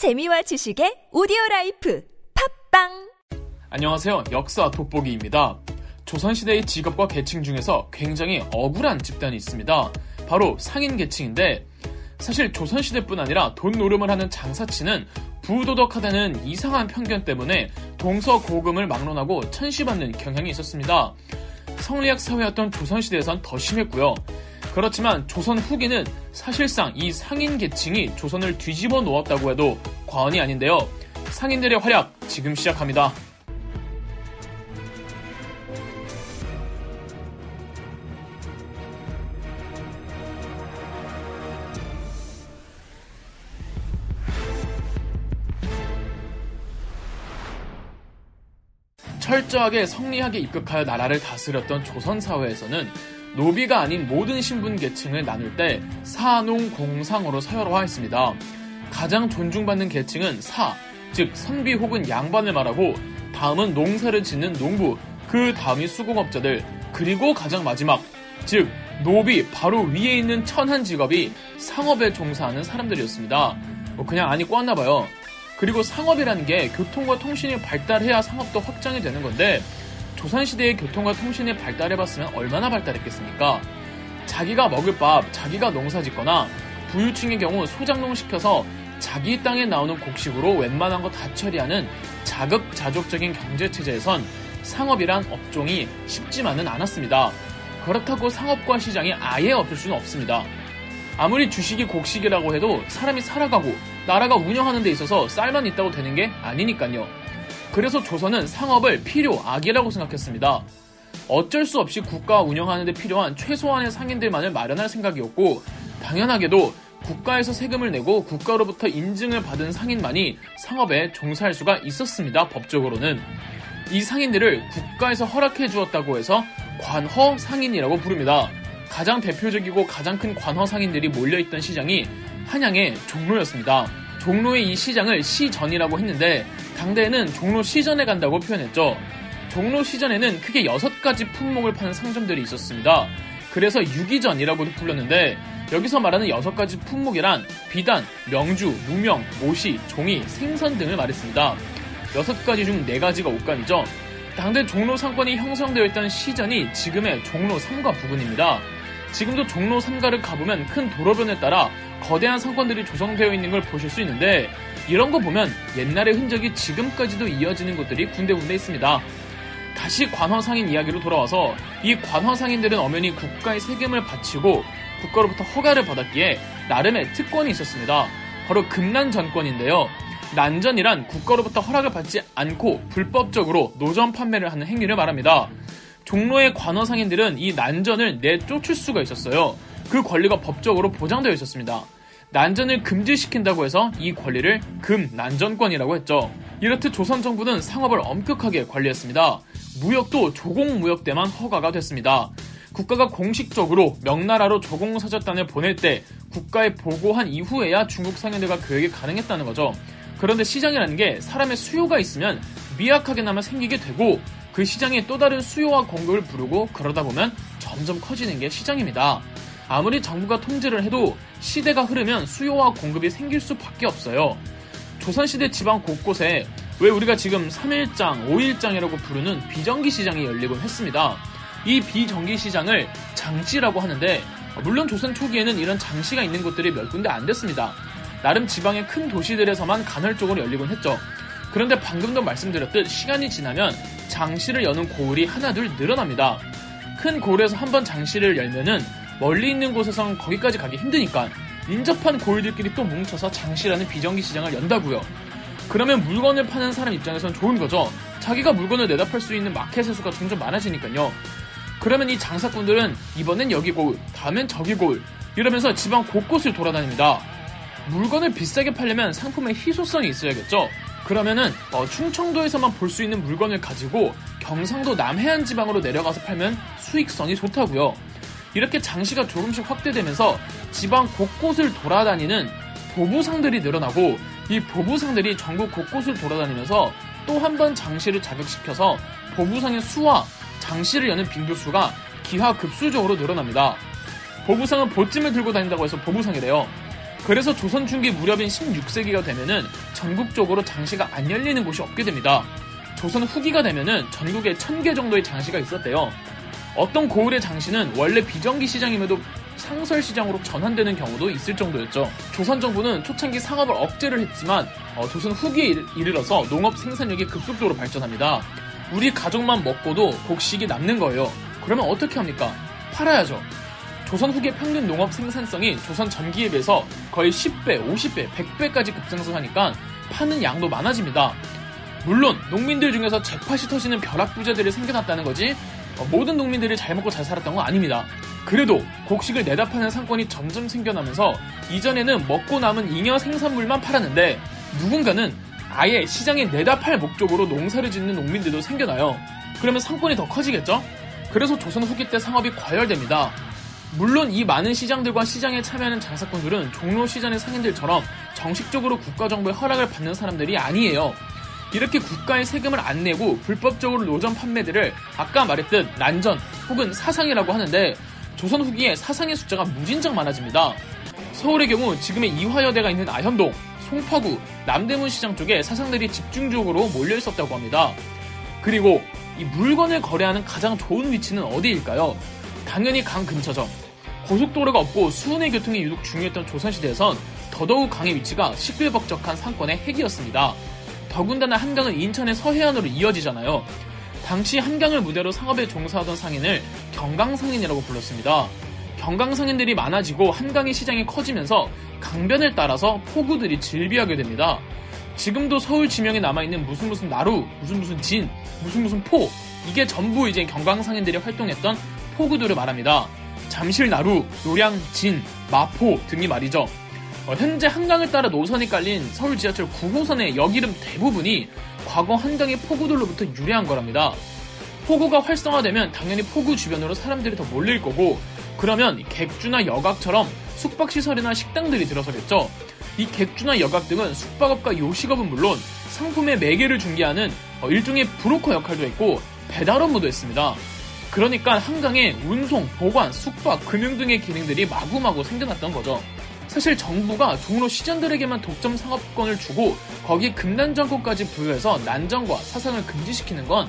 재미와 지식의 오디오 라이프 팟빵 안녕하세요. 역사 돋보기입니다. 조선시대의 직업과 계층 중에서 굉장히 억울한 집단이 있습니다. 바로 상인 계층인데 사실 조선시대뿐 아니라 돈 노름을 하는 장사치는 부도덕하다는 이상한 편견 때문에 동서 고금을 막론하고 천시받는 경향이 있었습니다. 성리학 사회였던 조선시대에선 더 심했고요. 그렇지만 조선 후기는 사실상 이 상인 계층이 조선을 뒤집어 놓았다고 해도 과언이 아닌데요. 상인들의 활약 지금 시작합니다. 철저하게 성리학에 입각하여 나라를 다스렸던 조선 사회에서는 노비가 아닌 모든 신분 계층을 나눌 때 사농 공상으로 서열화했습니다. 가장 존중받는 계층은 사, 즉 선비 혹은 양반을 말하고 다음은 농사를 짓는 농부, 그 다음이 수공업자들, 그리고 가장 마지막, 즉 노비 바로 위에 있는 천한 직업이 상업에 종사하는 사람들이었습니다. 뭐 그냥 안이 꽂나 봐요. 그리고 상업이라는 게 교통과 통신이 발달해야 상업도 확장이 되는 건데 조선시대의 교통과 통신이 발달해봤으면 얼마나 발달했겠습니까? 자기가 먹을 밥, 자기가 농사 짓거나 부유층의 경우 소장농 시켜서 자기 땅에 나오는 곡식으로 웬만한 거 다 처리하는 자급자족적인 경제체제에선 상업이란 업종이 쉽지만은 않았습니다. 그렇다고 상업과 시장이 아예 없을 수는 없습니다. 아무리 주식이 곡식이라고 해도 사람이 살아가고 나라가 운영하는 데 있어서 쌀만 있다고 되는 게 아니니까요. 그래서 조선은 상업을 필요, 악이라고 생각했습니다. 어쩔 수 없이 국가 운영하는 데 필요한 최소한의 상인들만을 마련할 생각이었고 당연하게도 국가에서 세금을 내고 국가로부터 인증을 받은 상인만이 상업에 종사할 수가 있었습니다. 법적으로는. 이 상인들을 국가에서 허락해 주었다고 해서 관허 상인이라고 부릅니다. 가장 대표적이고 가장 큰 관허 상인들이 몰려있던 시장이 한양의 종로였습니다. 종로의 이 시장을 시전이라고 했는데 당대에는 종로 시전에 간다고 표현했죠. 종로 시전에는 크게 여섯 가지 품목을 파는 상점들이 있었습니다. 그래서 유기전이라고도 불렀는데 여기서 말하는 여섯 가지 품목이란 비단, 명주, 무명, 모시, 종이, 생선 등을 말했습니다. 여섯 가지 중네 가지가 옷감이죠. 당대 종로 상권이 형성되어 있던 시전이 지금의 종로 3가 부근입니다. 지금도 종로 3가를 가보면 큰 도로변에 따라 거대한 상권들이 조성되어 있는 걸 보실 수 있는데 이런 거 보면 옛날의 흔적이 지금까지도 이어지는 곳들이 군데군데 있습니다. 다시 관화상인 이야기로 돌아와서 이 관화상인들은 엄연히 국가의 세금을 바치고 국가로부터 허가를 받았기에 나름의 특권이 있었습니다. 바로 금난 전권인데요. 난전이란 국가로부터 허락을 받지 않고 불법적으로 노점 판매를 하는 행위를 말합니다. 종로의 관어상인들은 이 난전을 내쫓을 수가 있었어요. 그 권리가 법적으로 보장되어 있었습니다. 난전을 금지시킨다고 해서 이 권리를 금난전권이라고 했죠. 이렇듯 조선 정부는 상업을 엄격하게 관리했습니다. 무역도 조공무역 때만 허가가 됐습니다. 국가가 공식적으로 명나라로 조공사절단을 보낼 때 국가에 보고한 이후에야 중국 상인들과 교역이 가능했다는 거죠. 그런데 시장이라는 게 사람의 수요가 있으면 미약하게나마 생기게 되고 그 시장에 또 다른 수요와 공급을 부르고 그러다 보면 점점 커지는 게 시장입니다. 아무리 정부가 통제를 해도 시대가 흐르면 수요와 공급이 생길 수밖에 없어요. 조선시대 지방 곳곳에 왜 우리가 지금 3일장, 5일장이라고 부르는 비정기 시장이 열리곤 했습니다. 이 비정기 시장을 장시라고 하는데 물론 조선 초기에는 이런 장시가 있는 곳들이 몇 군데 안 됐습니다. 나름 지방의 큰 도시들에서만 간헐적으로 열리곤 했죠. 그런데 방금도 말씀드렸듯 시간이 지나면 장시를 여는 고을이 하나둘 늘어납니다. 큰 고을에서 한번 장시를 열면은 멀리 있는 곳에선 거기까지 가기 힘드니까 인접한 고을들끼리 또 뭉쳐서 장시라는 비정기 시장을 연다고요. 그러면 물건을 파는 사람 입장에선 좋은 거죠. 자기가 물건을 내다 팔 수 있는 마켓의 수가 점점 많아지니까요. 그러면 이 장사꾼들은 이번엔 여기 고을, 다음엔 저기 고을 이러면서 지방 곳곳을 돌아다닙니다. 물건을 비싸게 팔려면 상품의 희소성이 있어야겠죠. 그러면은 어, 충청도에서만 볼 수 있는 물건을 가지고 경상도 남해안 지방으로 내려가서 팔면 수익성이 좋다고요. 이렇게 장시가 조금씩 확대되면서 지방 곳곳을 돌아다니는 보부상들이 늘어나고 이 보부상들이 전국 곳곳을 돌아다니면서 또 한 번 장시를 자극시켜서 보부상의 수와 장시를 여는 빈도수가 기하급수적으로 늘어납니다. 보부상은 보찜을 들고 다닌다고 해서 보부상이래요. 그래서 조선 중기 무렵인 16세기가 되면은 전국적으로 장시가 안 열리는 곳이 없게 됩니다. 조선 후기가 되면은 전국에 천개 정도의 장시가 있었대요. 어떤 고을의 장시는 원래 비정기 시장임에도 상설 시장으로 전환되는 경우도 있을 정도였죠. 조선 정부는 초창기 상업을 억제를 했지만 어, 조선 후기에 이르러서 농업 생산력이 급속도로 발전합니다. 우리 가족만 먹고도 곡식이 남는 거예요. 그러면 어떻게 합니까? 팔아야죠. 조선 후기 평균 농업 생산성이 조선 전기에 비해서 거의 10배, 50배, 100배까지 급상승하니까 파는 양도 많아집니다. 물론 농민들 중에서 잭팟이 터지는 벼락부자들이 생겨났다는 거지 어, 모든 농민들이 잘 먹고 잘 살았던 건 아닙니다. 그래도 곡식을 내다 파는 상권이 점점 생겨나면서 이전에는 먹고 남은 잉여 생산물만 팔았는데 누군가는 아예 시장에 내다 팔 목적으로 농사를 짓는 농민들도 생겨나요. 그러면 상권이 더 커지겠죠? 그래서 조선 후기 때 상업이 과열됩니다. 물론 이 많은 시장들과 시장에 참여하는 장사꾼들은 종로 시장의 상인들처럼 정식적으로 국가정부의 허락을 받는 사람들이 아니에요. 이렇게 국가의 세금을 안 내고 불법적으로 노점 판매들을 아까 말했듯 난전 혹은 사상이라고 하는데 조선 후기에 사상의 숫자가 무진장 많아집니다. 서울의 경우 지금의 이화여대가 있는 아현동, 송파구, 남대문 시장 쪽에 사상들이 집중적으로 몰려 있었다고 합니다. 그리고 이 물건을 거래하는 가장 좋은 위치는 어디일까요? 당연히 강 근처죠. 고속도로가 없고 수은의 교통이 유독 중요했던 조선시대에선 더더욱 강의 위치가 시끌벅적한 상권의 핵이었습니다. 더군다나 한강은 인천의 서해안으로 이어지잖아요. 당시 한강을 무대로 상업에 종사하던 상인을 경강상인이라고 불렀습니다. 경강상인들이 많아지고 한강의 시장이 커지면서 강변을 따라서 포구들이 즐비하게 됩니다. 지금도 서울 지명에 남아있는 무슨 무슨 나루, 무슨 무슨 진, 무슨 무슨 포, 이게 전부 이제 경강상인들이 활동했던 포구들을 말합니다. 잠실 나루, 노량진, 마포 등이 말이죠. 어, 현재 한강을 따라 노선이 깔린 서울 지하철 9호선의 역 이름 대부분이 과거 한강의 포구들로부터 유래한 거랍니다. 포구가 활성화되면 당연히 포구 주변으로 사람들이 더 몰릴 거고 그러면 객주나 여각처럼 숙박시설이나 식당들이 들어서겠죠. 이 객주나 여각 등은 숙박업과 요식업은 물론 상품의 매개를 중개하는 어, 일종의 브로커 역할도 했고 배달 업무도 했습니다. 그러니까 한강에 운송, 보관, 숙박, 금융 등의 기능들이 마구마구 생겨났던 거죠. 사실 정부가 종로 시장들에게만 독점 상업권을 주고 거기에 금난정권까지 부여해서 난정과 사상을 금지시키는 건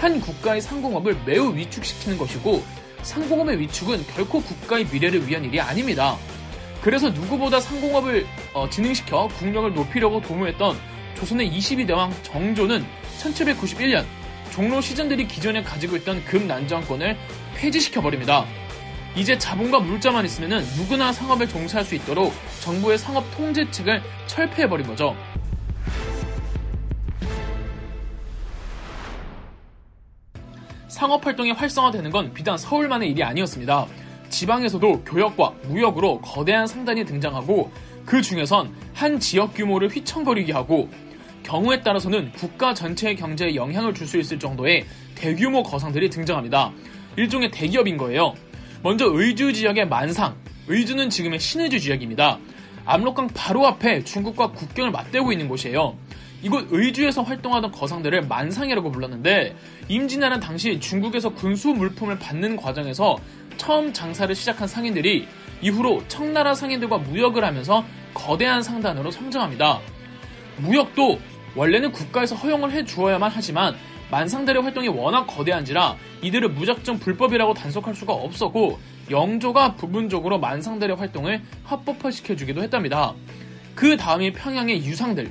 한 국가의 상공업을 매우 위축시키는 것이고 상공업의 위축은 결코 국가의 미래를 위한 일이 아닙니다. 그래서 누구보다 상공업을 어, 진흥시켜 국력을 높이려고 도모했던 조선의 22대왕 정조는 1791년 종로 시장들이 기존에 가지고 있던 금난정권을 폐지시켜버립니다. 이제 자본과 물자만 있으면 누구나 상업에 종사할 수 있도록 정부의 상업 통제책을 철폐해버린 거죠. 상업 활동이 활성화되는 건 비단 서울만의 일이 아니었습니다. 지방에서도 교역과 무역으로 거대한 상단이 등장하고 그 중에선 한 지역 규모를 휘청거리게 하고 경우에 따라서는 국가 전체의 경제에 영향을 줄 수 있을 정도의 대규모 거상들이 등장합니다. 일종의 대기업인 거예요. 먼저 의주 지역의 만상. 의주는 지금의 신의주 지역입니다. 압록강 바로 앞에 중국과 국경을 맞대고 있는 곳이에요. 이곳 의주에서 활동하던 거상들을 만상이라고 불렀는데 임진왜란 당시 중국에서 군수 물품을 받는 과정에서 처음 장사를 시작한 상인들이 이후로 청나라 상인들과 무역을 하면서 거대한 상단으로 성장합니다. 무역도 원래는 국가에서 허용을 해 주어야만 하지만 만상들의 활동이 워낙 거대한지라 이들을 무작정 불법이라고 단속할 수가 없었고 영조가 부분적으로 만상들의 활동을 합법화시켜주기도 했답니다. 그 다음이 평양의 유상들.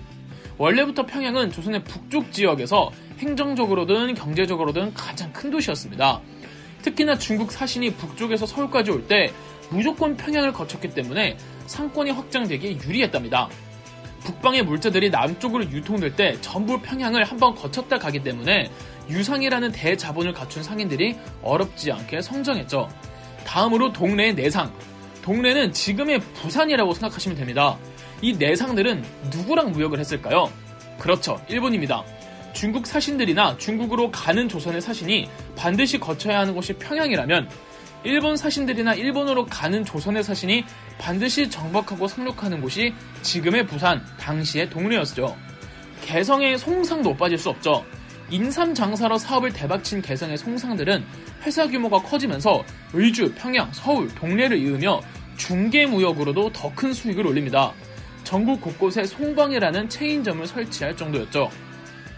원래부터 평양은 조선의 북쪽 지역에서 행정적으로든 경제적으로든 가장 큰 도시였습니다. 특히나 중국 사신이 북쪽에서 서울까지 올 때 무조건 평양을 거쳤기 때문에 상권이 확장되기에 유리했답니다. 북방의 물자들이 남쪽으로 유통될 때 전부 평양을 한번 거쳤다 가기 때문에 유상이라는 대자본을 갖춘 상인들이 어렵지 않게 성장했죠. 다음으로 동네의 내상. 동네는 지금의 부산이라고 생각하시면 됩니다. 이 내상들은 누구랑 무역을 했을까요? 그렇죠. 일본입니다. 중국 사신들이나 중국으로 가는 조선의 사신이 반드시 거쳐야 하는 곳이 평양이라면 일본 사신들이나 일본으로 가는 조선의 사신이 반드시 정박하고 상륙하는 곳이 지금의 부산, 당시의 동네였죠. 개성의 송상도 빠질 수 없죠. 인삼 장사로 사업을 대박친 개성의 송상들은 회사 규모가 커지면서 의주, 평양, 서울, 동래를 이으며 중개 무역으로도 더 큰 수익을 올립니다. 전국 곳곳에 송방이라는 체인점을 설치할 정도였죠.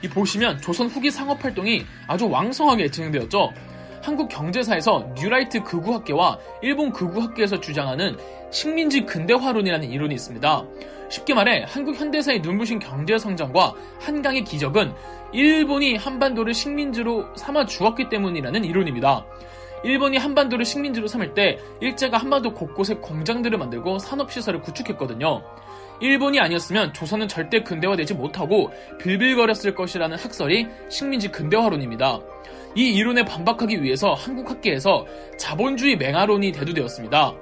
이 보시면 조선 후기 상업 활동이 아주 왕성하게 진행되었죠. 한국 경제사에서 뉴라이트 극우학계와 일본 극우학계에서 주장하는 식민지 근대화론이라는 이론이 있습니다. 쉽게 말해 한국 현대사의 눈부신 경제 성장과 한강의 기적은 일본이 한반도를 식민지로 삼아 주었기 때문이라는 이론입니다. 일본이 한반도를 식민지로 삼을 때 일제가 한반도 곳곳에 공장들을 만들고 산업시설을 구축했거든요. 일본이 아니었으면 조선은 절대 근대화되지 못하고 빌빌거렸을 것이라는 학설이 식민지 근대화론입니다. 이 이론에 반박하기 위해서 한국 학계에서 자본주의 맹아론이 대두되었습니다.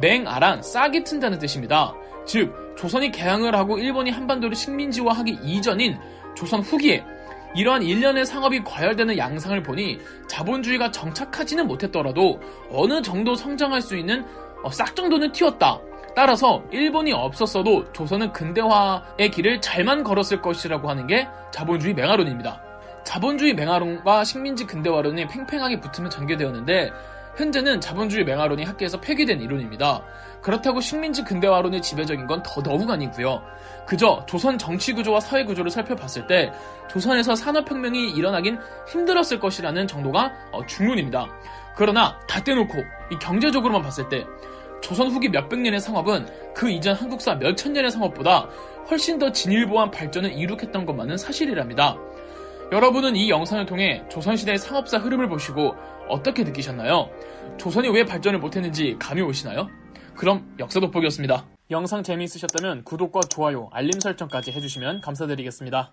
맹아란 싹이 튼다는 뜻입니다. 즉 조선이 개항을 하고 일본이 한반도를 식민지화하기 이전인 조선 후기에 이러한 일련의 상업이 과열되는 양상을 보니 자본주의가 정착하지는 못했더라도 어느 정도 성장할 수 있는 어, 싹 정도는 튀었다. 따라서 일본이 없었어도 조선은 근대화의 길을 잘만 걸었을 것이라고 하는 게 자본주의 맹아론입니다. 자본주의 맹아론과 식민지 근대화론이 팽팽하게 붙으면 전개되었는데 현재는 자본주의 맹아론이 학계에서 폐기된 이론입니다. 그렇다고 식민지 근대화론이 지배적인 건 더더욱 아니고요. 그저 조선 정치 구조와 사회 구조를 살펴봤을 때 조선에서 산업혁명이 일어나긴 힘들었을 것이라는 정도가 어, 중론입니다. 그러나 다 떼놓고 이 경제적으로만 봤을 때 조선 후기 몇백 년의 상업은 그 이전 한국사 몇천 년의 상업보다 훨씬 더 진일보한 발전을 이룩했던 것만은 사실이랍니다. 여러분은 이 영상을 통해 조선시대의 상업사 흐름을 보시고 어떻게 느끼셨나요? 조선이 왜 발전을 못했는지 감이 오시나요? 그럼 역사 돋보기였습니다. 영상 재미있으셨다면 구독과 좋아요, 알림 설정까지 해주시면 감사드리겠습니다.